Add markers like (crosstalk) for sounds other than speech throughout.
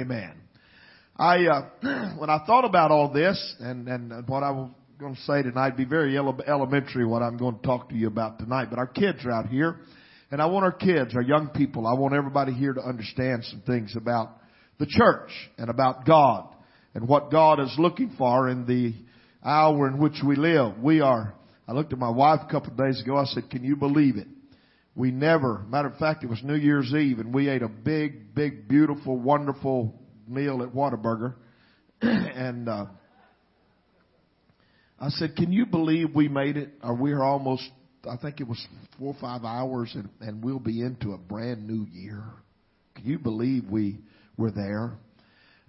Amen. I, uh, (clears throat) when I thought about all this and, and what I was going to say tonight, be very ele- elementary what I'm going to talk to you about tonight. But our kids are out here, and I want our kids, our young people, I want everybody here to understand some things about the church and about God and what God is looking for in the hour in which we live. We are, I looked at my wife a couple of days ago, I said, can you believe it? We never, matter of fact, it was New Year's Eve and we ate a big, big, beautiful, wonderful meal at Whataburger. (clears throat) and, uh, I said, can you believe we made it? Or we're almost, I think it was four or five hours and, and we'll be into a brand new year. Can you believe we were there?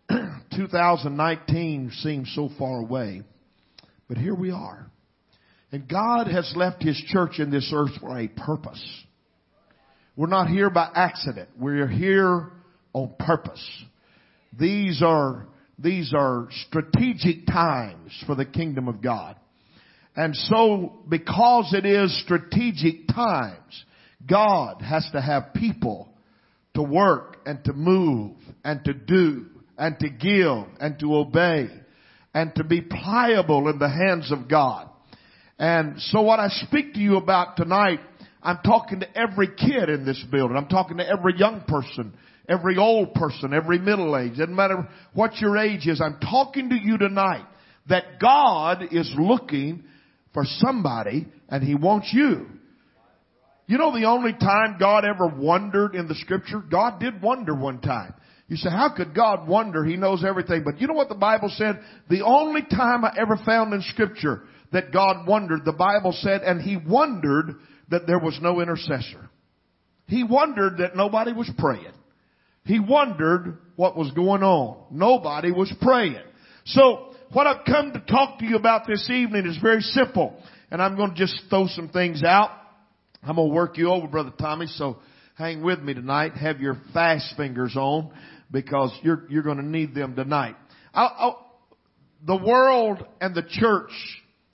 (clears throat) 2019 seems so far away, but here we are. And God has left His church in this earth for a purpose. We're not here by accident. We're here on purpose. These are, these are strategic times for the kingdom of God. And so, because it is strategic times, God has to have people to work and to move and to do and to give and to obey and to be pliable in the hands of God. And so what I speak to you about tonight, I'm talking to every kid in this building. I'm talking to every young person, every old person, every middle age. Doesn't matter what your age is. I'm talking to you tonight that God is looking for somebody and He wants you. You know the only time God ever wondered in the scripture? God did wonder one time. You say, how could God wonder? He knows everything. But you know what the Bible said? The only time I ever found in scripture that God wondered, the Bible said, and he wondered that there was no intercessor. He wondered that nobody was praying. He wondered what was going on. Nobody was praying. So, what I've come to talk to you about this evening is very simple. And I'm going to just throw some things out. I'm going to work you over, Brother Tommy, so hang with me tonight. Have your fast fingers on because you're, you're going to need them tonight. I'll, I'll, the world and the church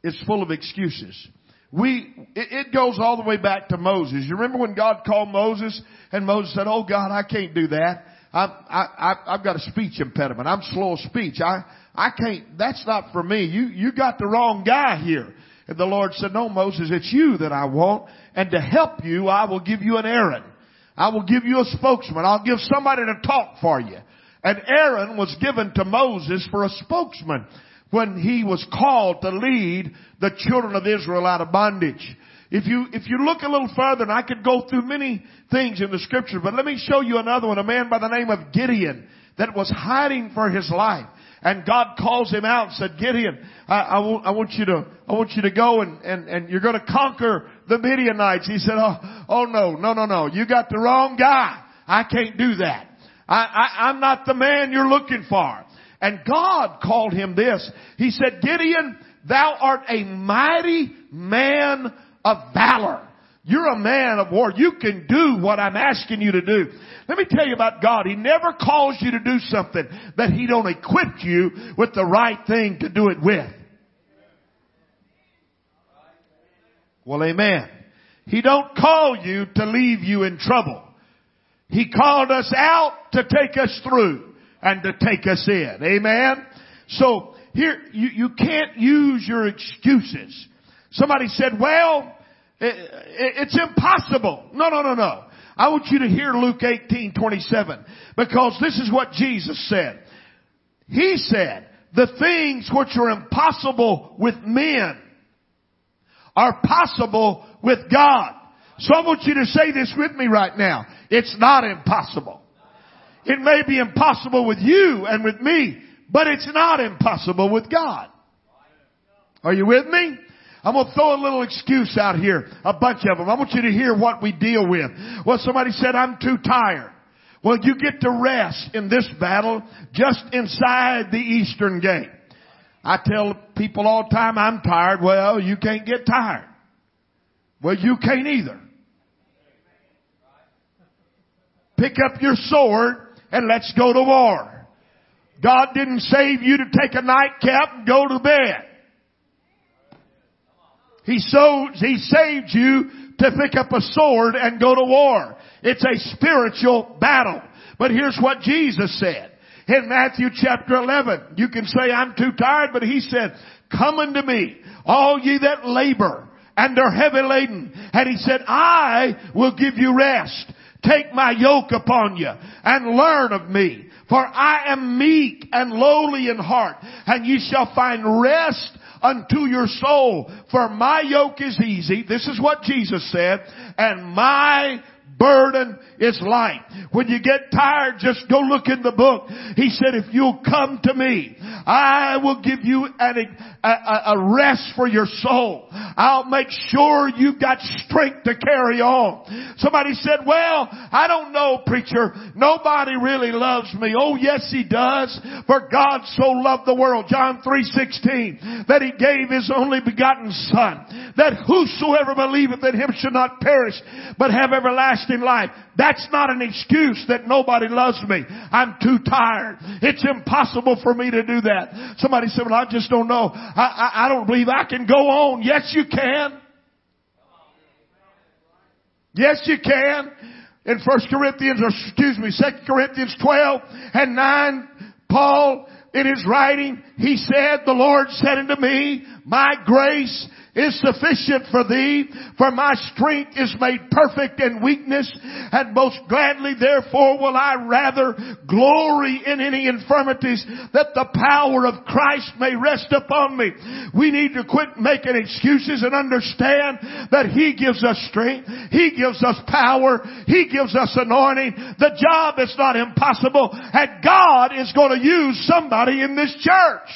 is full of excuses. We, it, it goes all the way back to Moses. You remember when God called Moses and Moses said, Oh God, I can't do that. I'm, I, I, I've got a speech impediment. I'm slow of speech. I, I can't, that's not for me. You, you got the wrong guy here. And the Lord said, no, Moses, it's you that I want. And to help you, I will give you an Aaron. I will give you a spokesman. I'll give somebody to talk for you. And Aaron was given to Moses for a spokesman when he was called to lead the children of Israel out of bondage. If you, if you look a little further, and I could go through many things in the scripture, but let me show you another one, a man by the name of Gideon that was hiding for his life. And God calls him out and said, Gideon, I, I, want, I want you to, I want you to go and, and, and you're going to conquer the Midianites. He said, oh, oh no, no, no, no. You got the wrong guy. I can't do that. I, I, I'm not the man you're looking for. And God called him this. He said, Gideon, thou art a mighty man of valor. You're a man of war. You can do what I'm asking you to do. Let me tell you about God. He never calls you to do something that He don't equip you with the right thing to do it with. Well, amen. He don't call you to leave you in trouble. He called us out to take us through and to take us in. Amen. So here, you, you can't use your excuses. Somebody said, well, it's impossible. No, no, no, no. I want you to hear Luke 18, 27 because this is what Jesus said. He said, the things which are impossible with men are possible with God. So I want you to say this with me right now. It's not impossible. It may be impossible with you and with me, but it's not impossible with God. Are you with me? I'm going to throw a little excuse out here, a bunch of them. I want you to hear what we deal with. Well, somebody said, I'm too tired. Well, you get to rest in this battle just inside the eastern gate. I tell people all the time, I'm tired. Well, you can't get tired. Well, you can't either. Pick up your sword and let's go to war. God didn't save you to take a nightcap and go to bed. He so, He saved you to pick up a sword and go to war. It's a spiritual battle. But here's what Jesus said. in Matthew chapter 11. You can say, I'm too tired, but he said, come unto me, all ye that labor and are heavy laden. And he said, I will give you rest. Take my yoke upon you and learn of me. For I am meek and lowly in heart, and ye shall find rest unto your soul. For my yoke is easy. This is what Jesus said. And my burden is light. When you get tired, just go look in the book. He said, if you'll come to me, I will give you an, a, a rest for your soul. I'll make sure you've got strength to carry on. Somebody said, well, I don't know, preacher. Nobody really loves me. Oh, yes, he does. For God so loved the world, John 3.16, that he gave his only begotten son, that whosoever believeth in him should not perish, but have everlasting life. That's not an excuse that nobody loves me. I'm too tired. It's impossible for me to do that. Somebody said, well, I just don't know. I, I, I don't believe I can go on. Yes, you can. Yes, you can. In 1 Corinthians, or excuse me, 2 Corinthians 12 and 9, Paul, in his writing, he said, the Lord said unto me, my grace is sufficient for thee, for my strength is made perfect in weakness, and most gladly therefore will I rather glory in any infirmities that the power of Christ may rest upon me. We need to quit making excuses and understand that He gives us strength, He gives us power, He gives us anointing. The job is not impossible, and God is going to use somebody in this church.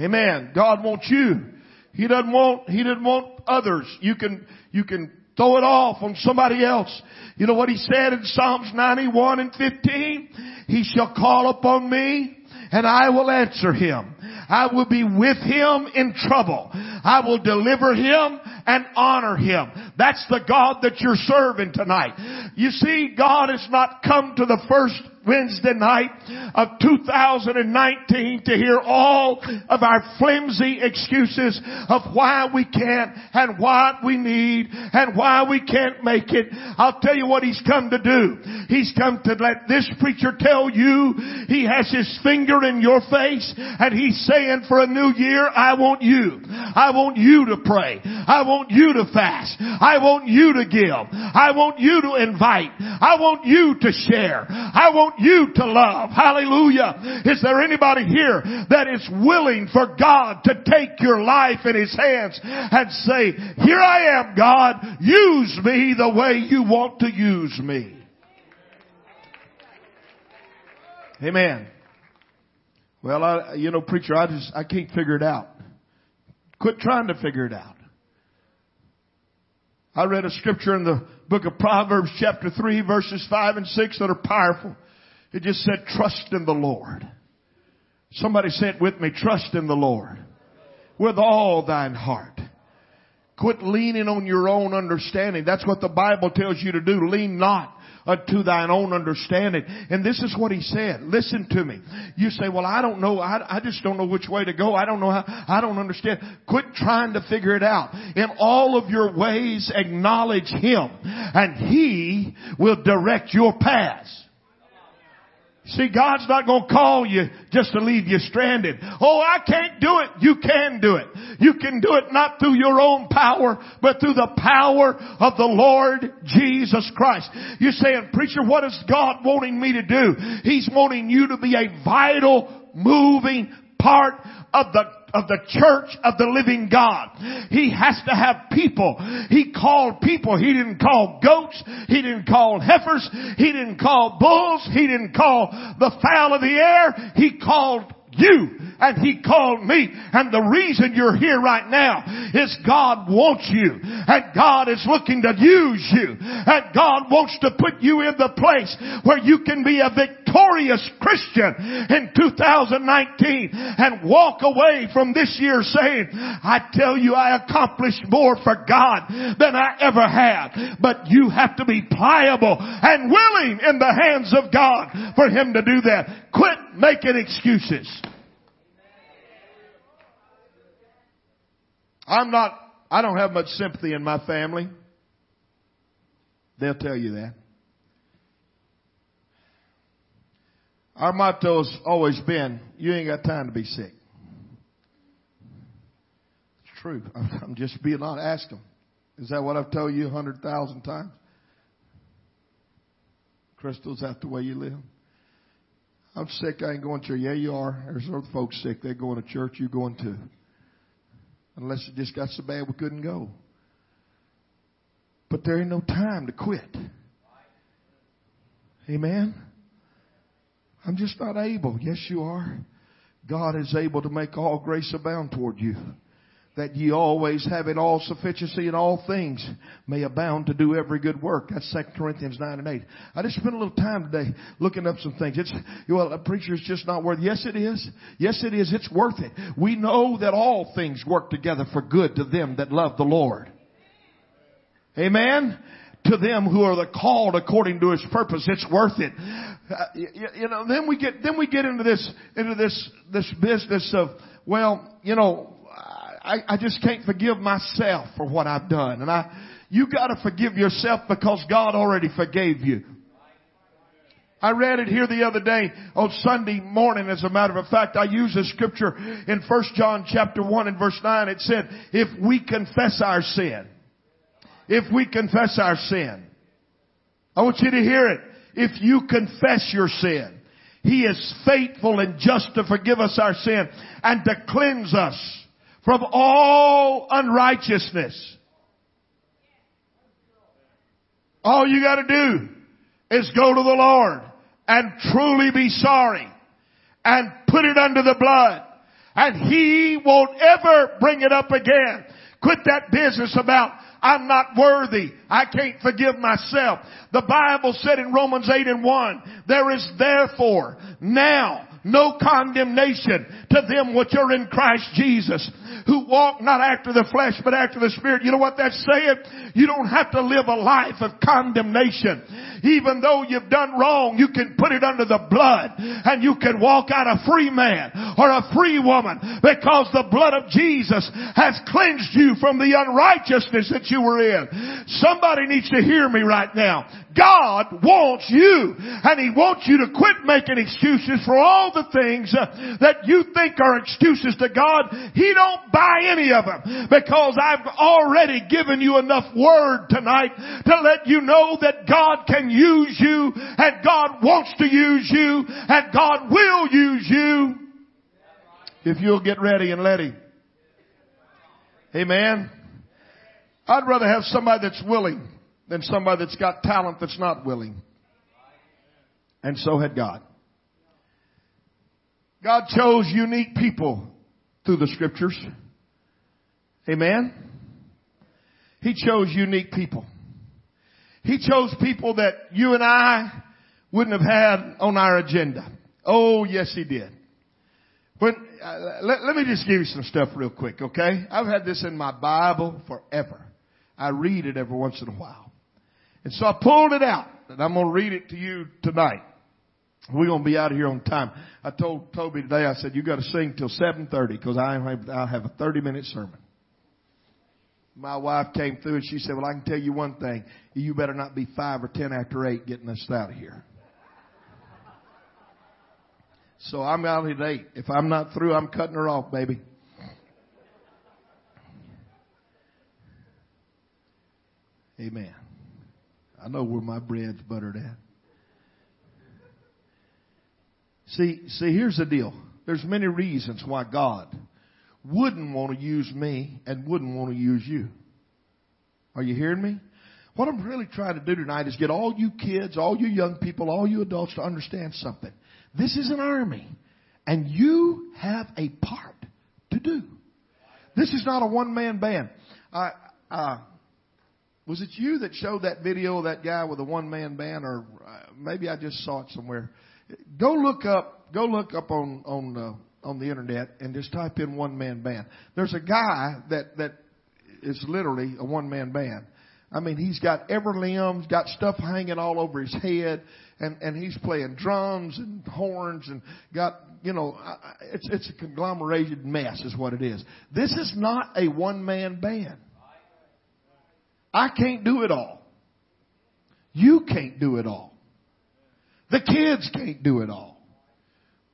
Amen. God wants you. He doesn't want, He doesn't want others. You can, you can throw it off on somebody else. You know what He said in Psalms 91 and 15? He shall call upon me and I will answer him. I will be with him in trouble. I will deliver him and honor him. That's the God that you're serving tonight. You see, God has not come to the first Wednesday night of 2019 to hear all of our flimsy excuses of why we can't and what we need and why we can't make it. I'll tell you what he's come to do. He's come to let this preacher tell you he has his finger in your face and he's saying for a new year, I want you. I want you to pray. I want you to fast. Want you to give. I want you to invite. I want you to share. I want you to love. Hallelujah. Is there anybody here that is willing for God to take your life in His hands and say, here I am God, use me the way you want to use me. Amen. Well, I, you know, preacher, I just, I can't figure it out. Quit trying to figure it out. I read a scripture in the book of Proverbs chapter 3 verses 5 and 6 that are powerful. It just said, trust in the Lord. Somebody said with me, trust in the Lord with all thine heart. Quit leaning on your own understanding. That's what the Bible tells you to do. Lean not Uh, unto thine own understanding. And this is what he said. Listen to me. You say, well, I don't know. I, I just don't know which way to go. I don't know how, I don't understand. Quit trying to figure it out. In all of your ways, acknowledge him and he will direct your paths. See, God's not going to call you just to leave you stranded. Oh, I can't do it. You can do it. You can do it not through your own power, but through the power of the Lord Jesus Christ. You're saying, preacher, what is God wanting me to do? He's wanting you to be a vital, moving part of the of the church of the living God. He has to have people. He called people. He didn't call goats. He didn't call heifers. He didn't call bulls. He didn't call the fowl of the air. He called you and He called me. And the reason you're here right now is God wants you and God is looking to use you and God wants to put you in the place where you can be a victorious Christian in 2019 and walk away from this year saying, I tell you I accomplished more for God than I ever had. But you have to be pliable and willing in the hands of God for Him to do that. Quit making excuses. I'm not, I don't have much sympathy in my family. They'll tell you that. Our motto has always been, you ain't got time to be sick. It's true. (laughs) I'm just being honest. Ask them. Is that what I've told you a hundred thousand times? Crystal's that the way you live? I'm sick, I ain't going to church. Yeah, you are. There's other folks sick, they're going to church, You're going too. Unless it just got so bad we couldn't go. But there ain't no time to quit. Amen. I'm just not able. Yes, you are. God is able to make all grace abound toward you. That ye always have in all sufficiency in all things may abound to do every good work. That's 2 Corinthians 9 and 8. I just spent a little time today looking up some things. It's, well, a preacher is just not worth it. Yes, it is. Yes, it is. It's worth it. We know that all things work together for good to them that love the Lord. Amen to them who are the called according to his purpose. It's worth it. Uh, you, you, know, then we get, then we get into this, into this, this business of, well, you know, I, I just can't forgive myself for what I've done. And I, you gotta forgive yourself because God already forgave you. I read it here the other day on Sunday morning. As a matter of fact, I use a scripture in 1 John chapter 1 and verse 9. It said, if we confess our sin, if we confess our sin. I want you to hear it. If you confess your sin, He is faithful and just to forgive us our sin and to cleanse us from all unrighteousness. All you gotta do is go to the Lord and truly be sorry and put it under the blood and He won't ever bring it up again. Quit that business about I'm not worthy. I can't forgive myself. The Bible said in Romans 8 and 1, there is therefore now no condemnation to them which are in Christ Jesus, who walk not after the flesh, but after the Spirit. You know what that's saying? You don't have to live a life of condemnation. Even though you've done wrong, you can put it under the blood and you can walk out a free man or a free woman because the blood of Jesus has cleansed you from the unrighteousness that you were in. Somebody needs to hear me right now. God wants you and He wants you to quit making excuses for all the things uh, that you think are excuses to God. He don't buy any of them because I've already given you enough word tonight to let you know that God can use you and God wants to use you and God will use you if you'll get ready and let Him. Amen. I'd rather have somebody that's willing than somebody that's got talent that's not willing. And so had God. God chose unique people through the scriptures. Amen. He chose unique people. He chose people that you and I wouldn't have had on our agenda. Oh, yes, he did. When, uh, let, let me just give you some stuff real quick, okay? I've had this in my Bible forever. I read it every once in a while. And so I pulled it out and I'm going to read it to you tonight. We're going to be out of here on time. I told Toby today, I said, you got to sing till 7.30 because I have, I have a 30 minute sermon. My wife came through and she said, well, I can tell you one thing. You better not be five or 10 after eight getting us out of here. So I'm out at eight. If I'm not through, I'm cutting her off, baby. Amen. I know where my bread's buttered at. See, see, here's the deal. There's many reasons why God wouldn't want to use me and wouldn't want to use you. Are you hearing me? What I'm really trying to do tonight is get all you kids, all you young people, all you adults to understand something. This is an army and you have a part to do. This is not a one man band. I, uh, was it you that showed that video of that guy with a one man band or uh, maybe I just saw it somewhere. Go look up, go look up on, on, uh, on the internet and just type in one man band. There's a guy that, that is literally a one man band. I mean, he's got every limbs, got stuff hanging all over his head, and and he's playing drums and horns and got you know, it's it's a conglomerated mess, is what it is. This is not a one man band. I can't do it all. You can't do it all. The kids can't do it all.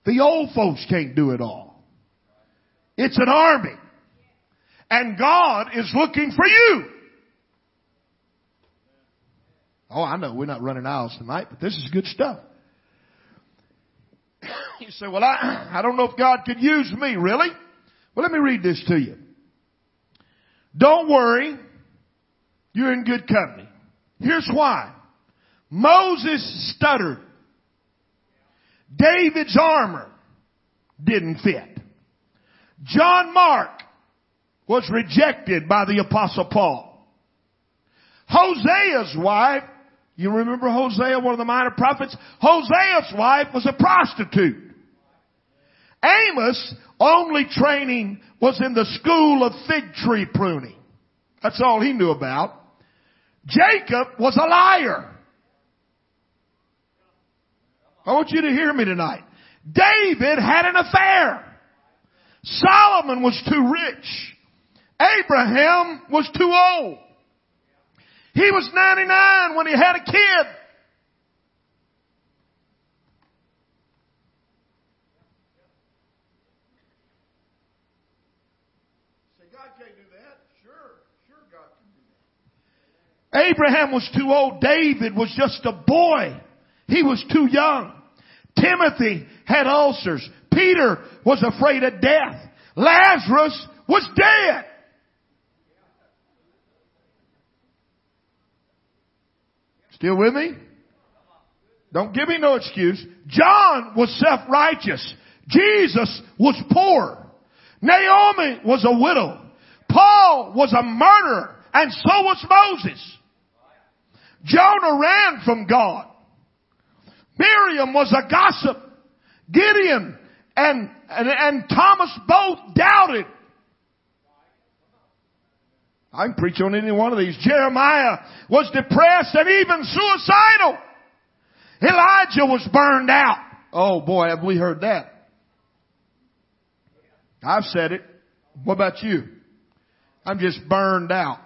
The old folks can't do it all. It's an army. And God is looking for you. Oh, I know we're not running aisles tonight, but this is good stuff. (coughs) You say, well, I, I don't know if God could use me, really? Well, let me read this to you. Don't worry. You're in good company. Here's why. Moses stuttered. David's armor didn't fit. John Mark was rejected by the apostle Paul. Hosea's wife, you remember Hosea, one of the minor prophets? Hosea's wife was a prostitute. Amos only training was in the school of fig tree pruning. That's all he knew about. Jacob was a liar. I want you to hear me tonight. David had an affair. Solomon was too rich. Abraham was too old. He was 99 when he had a kid. Say, God can't do that. Sure, sure God can do that. Abraham was too old. David was just a boy. He was too young. Timothy had ulcers. Peter was afraid of death. Lazarus was dead. Still with me? Don't give me no excuse. John was self-righteous. Jesus was poor. Naomi was a widow. Paul was a murderer. And so was Moses. Jonah ran from God. Miriam was a gossip. Gideon and, and, and Thomas both doubted. I can preach on any one of these. Jeremiah was depressed and even suicidal. Elijah was burned out. Oh boy, have we heard that. I've said it. What about you? I'm just burned out.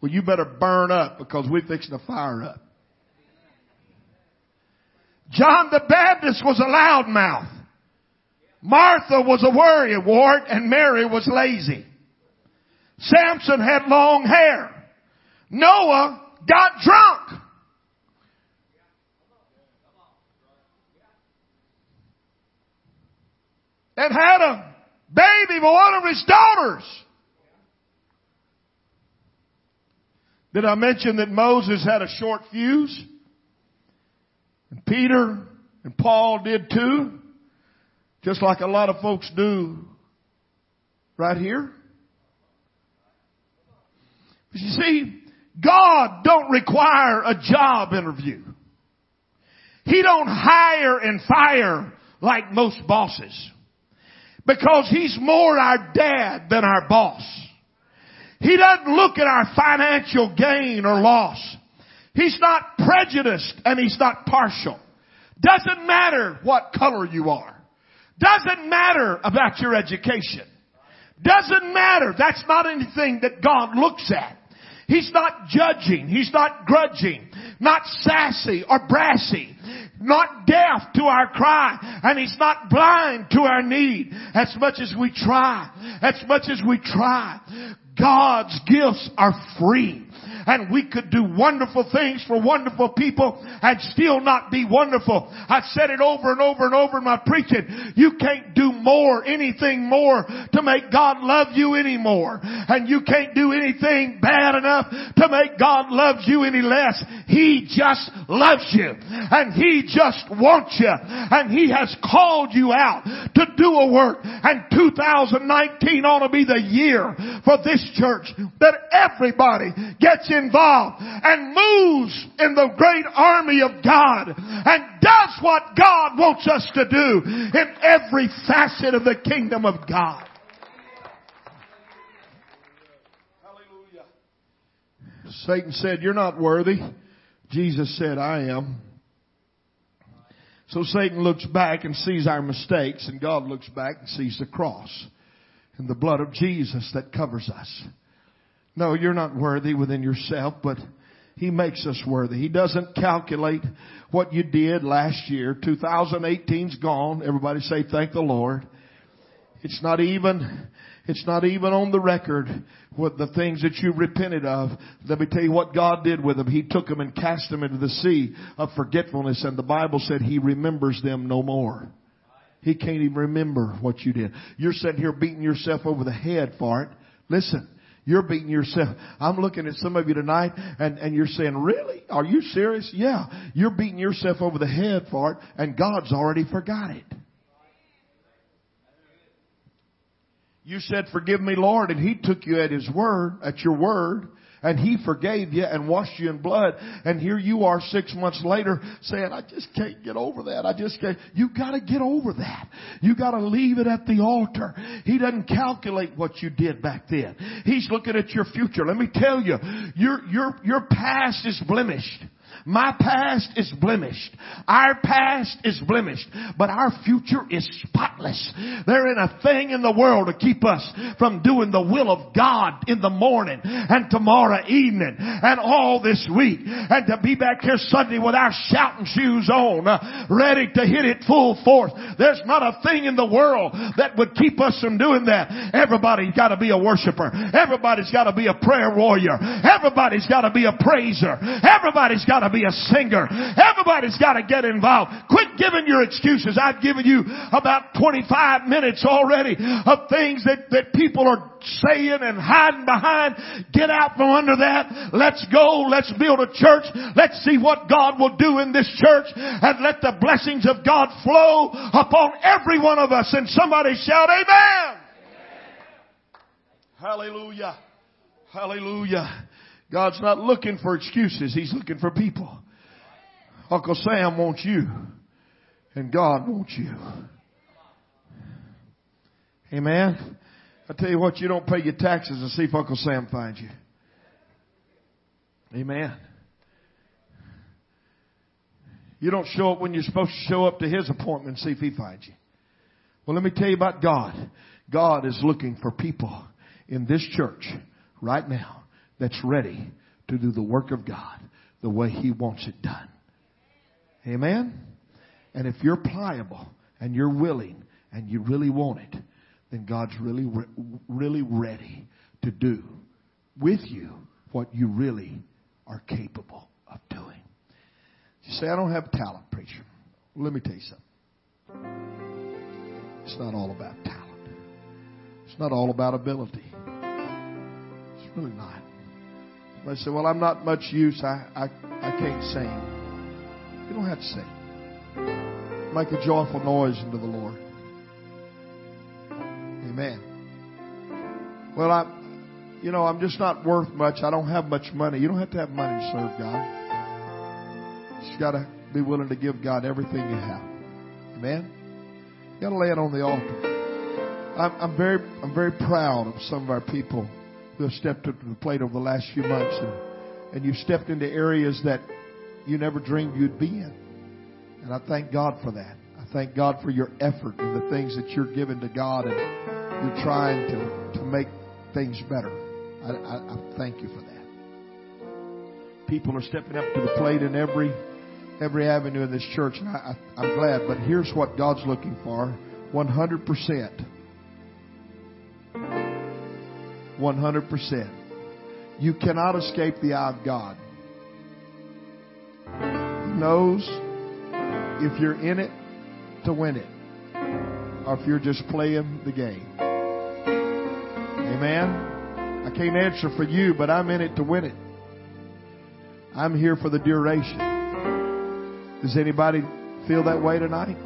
Well, you better burn up because we're fixing to fire up. John the Baptist was a loudmouth. Martha was a worrywart and Mary was lazy. Samson had long hair. Noah got drunk. And had a baby with one of his daughters. Did I mention that Moses had a short fuse? And Peter and Paul did too. Just like a lot of folks do right here. But you see, God don't require a job interview. He don't hire and fire like most bosses. Because He's more our dad than our boss. He doesn't look at our financial gain or loss. He's not prejudiced and he's not partial. Doesn't matter what color you are. Doesn't matter about your education. Doesn't matter. That's not anything that God looks at. He's not judging. He's not grudging. Not sassy or brassy. Not deaf to our cry. And He's not blind to our need. As much as we try. As much as we try. God's gifts are free and we could do wonderful things for wonderful people and still not be wonderful. I've said it over and over and over in my preaching. You can't do more, anything more to make God love you anymore. And you can't do anything bad enough to make God love you any less. He just loves you and He just wants you and He has called you out to do a work and 2019 ought to be the year for this church that everybody gets involved and moves in the great army of God and does what God wants us to do in every facet of the kingdom of God. Hallelujah. Satan said, you're not worthy. Jesus said, I am. So Satan looks back and sees our mistakes and God looks back and sees the cross and the blood of Jesus that covers us. No, you're not worthy within yourself, but He makes us worthy. He doesn't calculate what you did last year. 2018's gone. Everybody say thank the Lord. It's not even, it's not even on the record what the things that you repented of. Let me tell you what God did with them. He took them and cast them into the sea of forgetfulness and the Bible said He remembers them no more. He can't even remember what you did. You're sitting here beating yourself over the head for it. Listen, you're beating yourself. I'm looking at some of you tonight and, and you're saying, really? Are you serious? Yeah. You're beating yourself over the head for it and God's already forgot it. You said, forgive me, Lord, and He took you at His word, at your word, and He forgave you and washed you in blood, and here you are six months later saying, I just can't get over that. I just can't. You gotta get over that. You gotta leave it at the altar. He doesn't calculate what you did back then. He's looking at your future. Let me tell you, your, your, your past is blemished. My past is blemished. Our past is blemished. But our future is spotless. There ain't a thing in the world to keep us from doing the will of God in the morning and tomorrow evening and all this week. And to be back here Sunday with our shouting shoes on, uh, ready to hit it full force. There's not a thing in the world that would keep us from doing that. Everybody's got to be a worshiper. Everybody's got to be a prayer warrior. Everybody's got to be a praiser. Everybody's got to be a singer. Everybody's got to get involved. Quit giving your excuses. I've given you about 25 minutes already of things that, that people are saying and hiding behind. Get out from under that. Let's go. Let's build a church. Let's see what God will do in this church and let the blessings of God flow upon every one of us. And somebody shout amen. amen. Hallelujah. Hallelujah. God's not looking for excuses. He's looking for people. Uncle Sam wants you and God wants you. Amen. I tell you what, you don't pay your taxes and see if Uncle Sam finds you. Amen. You don't show up when you're supposed to show up to his appointment and see if he finds you. Well, let me tell you about God. God is looking for people in this church right now that's ready to do the work of God the way He wants it done. Amen? And if you're pliable and you're willing and you really want it, then God's really, really ready to do with you what you really are capable of doing. You say, I don't have talent, preacher. Let me tell you something. It's not all about talent. It's not all about ability. It's really not. I say, well, I'm not much use. I, I, I can't sing. You don't have to sing. Make a joyful noise unto the Lord. Amen. Well, I, you know, I'm just not worth much. I don't have much money. You don't have to have money to serve God. You just got to be willing to give God everything you have. Amen. You got to lay it on the altar. I'm, I'm very, I'm very proud of some of our people have stepped up to the plate over the last few months and, and you've stepped into areas that you never dreamed you'd be in. And I thank God for that. I thank God for your effort and the things that you're giving to God and you're trying to, to make things better. I, I, I thank you for that. People are stepping up to the plate in every every avenue in this church, and I, I, I'm glad. But here's what God's looking for: 100 percent 100%. You cannot escape the eye of God. He knows if you're in it to win it or if you're just playing the game. Amen. I can't answer for you, but I'm in it to win it. I'm here for the duration. Does anybody feel that way tonight?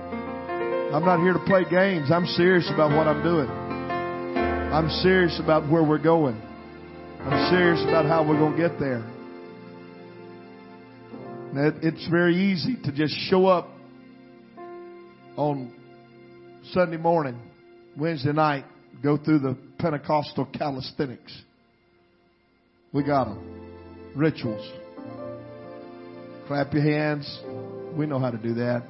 I'm not here to play games. I'm serious about what I'm doing. I'm serious about where we're going. I'm serious about how we're going to get there. It's very easy to just show up on Sunday morning, Wednesday night, go through the Pentecostal calisthenics. We got them. Rituals. Clap your hands. We know how to do that.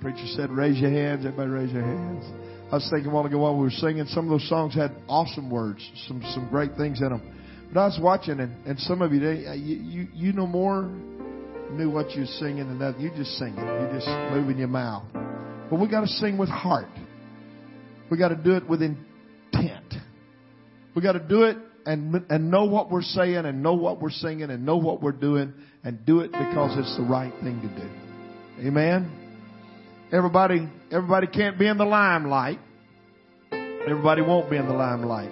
Preacher said, raise your hands. Everybody raise your hands. I was thinking a while ago while we were singing, some of those songs had awesome words, some some great things in them. But I was watching, and, and some of you, they, uh, you, you, you know more knew what you were singing than that. You just singing. You just moving your mouth. But we got to sing with heart. We got to do it with intent. We got to do it and and know what we're saying and know what we're singing and know what we're doing and do it because it's the right thing to do. Amen. Everybody everybody can't be in the limelight. Everybody won't be in the limelight.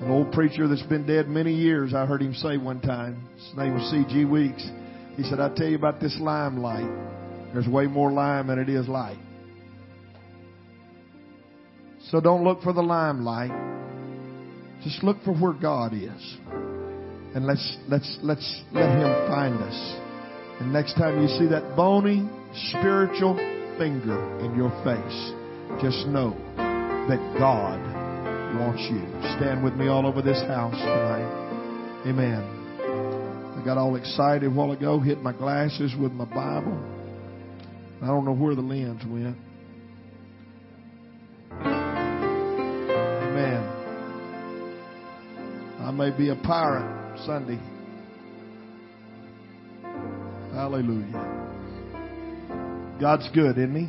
An old preacher that's been dead many years, I heard him say one time. His name was C.G. Weeks. He said, I tell you about this limelight. There's way more lime than it is light. So don't look for the limelight. Just look for where God is. And let's, let's, let's let Him find us. And next time you see that bony, spiritual finger in your face, just know that God wants you. Stand with me all over this house tonight. Amen. I got all excited a while ago, hit my glasses with my Bible. I don't know where the lens went. Amen. I may be a pirate Sunday. Hallelujah. God's good, isn't He?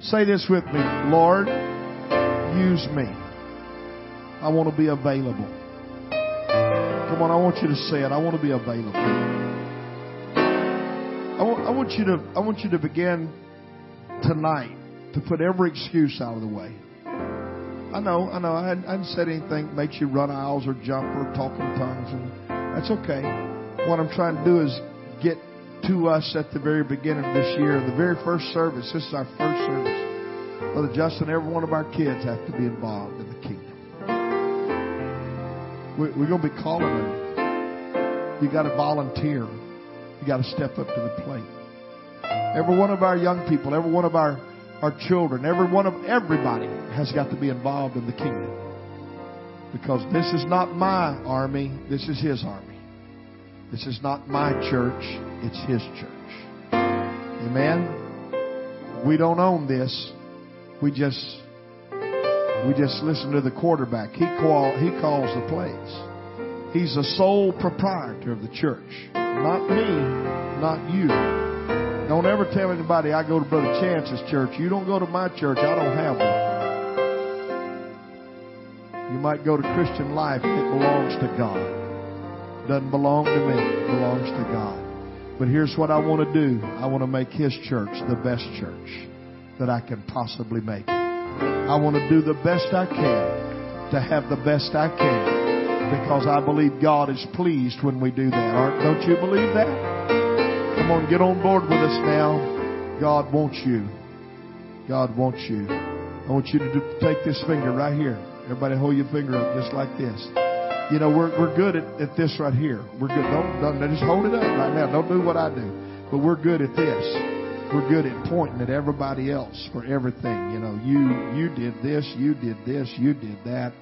Say this with me Lord, use me. I want to be available. Come on, I want you to say it. I want to be available. I want, I want you to I want you to begin tonight to put every excuse out of the way. I know, I know. I hadn't, I hadn't said anything that makes you run aisles or jump or talk in tongues, and that's okay. What I'm trying to do is get to us at the very beginning of this year, the very first service. This is our first service. Brother Justin, every one of our kids have to be involved in the kingdom. We're, going to be calling them. You got to volunteer. You got to step up to the plate. Every one of our young people, every one of our, our children, every one of everybody has got to be involved in the kingdom. Because this is not my army, this is his army. This is not my church, it's his church. Amen. We don't own this. We just we just listen to the quarterback. He call, he calls the plays. He's the sole proprietor of the church. Not me, not you. Don't ever tell anybody I go to Brother Chance's church. You don't go to my church. I don't have one. You might go to Christian life. It belongs to God. Doesn't belong to me. It belongs to God. But here's what I want to do. I want to make His church the best church that I can possibly make. I want to do the best I can to have the best I can because I believe God is pleased when we do that. Aren't, don't you believe that? Come on, get on board with us now. God wants you. God wants you. I want you to do, take this finger right here. Everybody hold your finger up just like this. You know, we're, we're good at, at this right here. We're good. Don't, don't, just hold it up right now. Don't do what I do. But we're good at this we're good at pointing at everybody else for everything. You know, you you did this, you did this, you did that.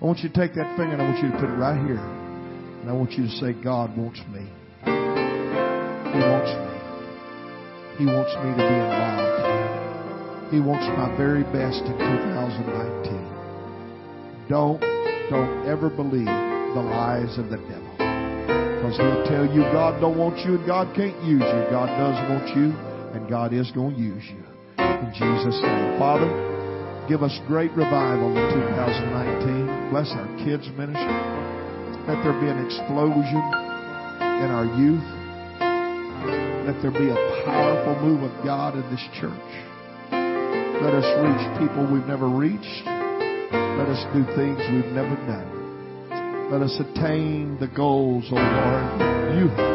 I want you to take that finger and I want you to put it right here. And I want you to say, God wants me. He wants me. He wants me to be involved. He wants my very best in 2019. Don't, don't ever believe the lies of the devil. Because he'll tell you God don't want you and God can't use you. God does want you and God is going to use you. In Jesus' name. Father, give us great revival in 2019. Bless our kids' ministry. Let there be an explosion in our youth. Let there be a powerful move of God in this church. Let us reach people we've never reached. Let us do things we've never done. Let us attain the goals, O oh Lord, you have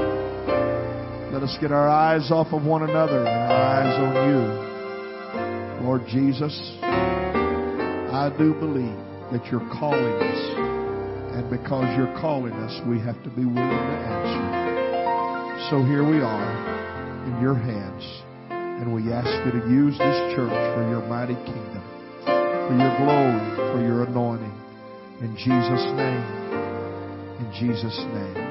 let us get our eyes off of one another and our eyes on you. Lord Jesus, I do believe that you're calling us. And because you're calling us, we have to be willing to answer. So here we are in your hands. And we ask you to use this church for your mighty kingdom, for your glory, for your anointing. In Jesus' name. In Jesus' name.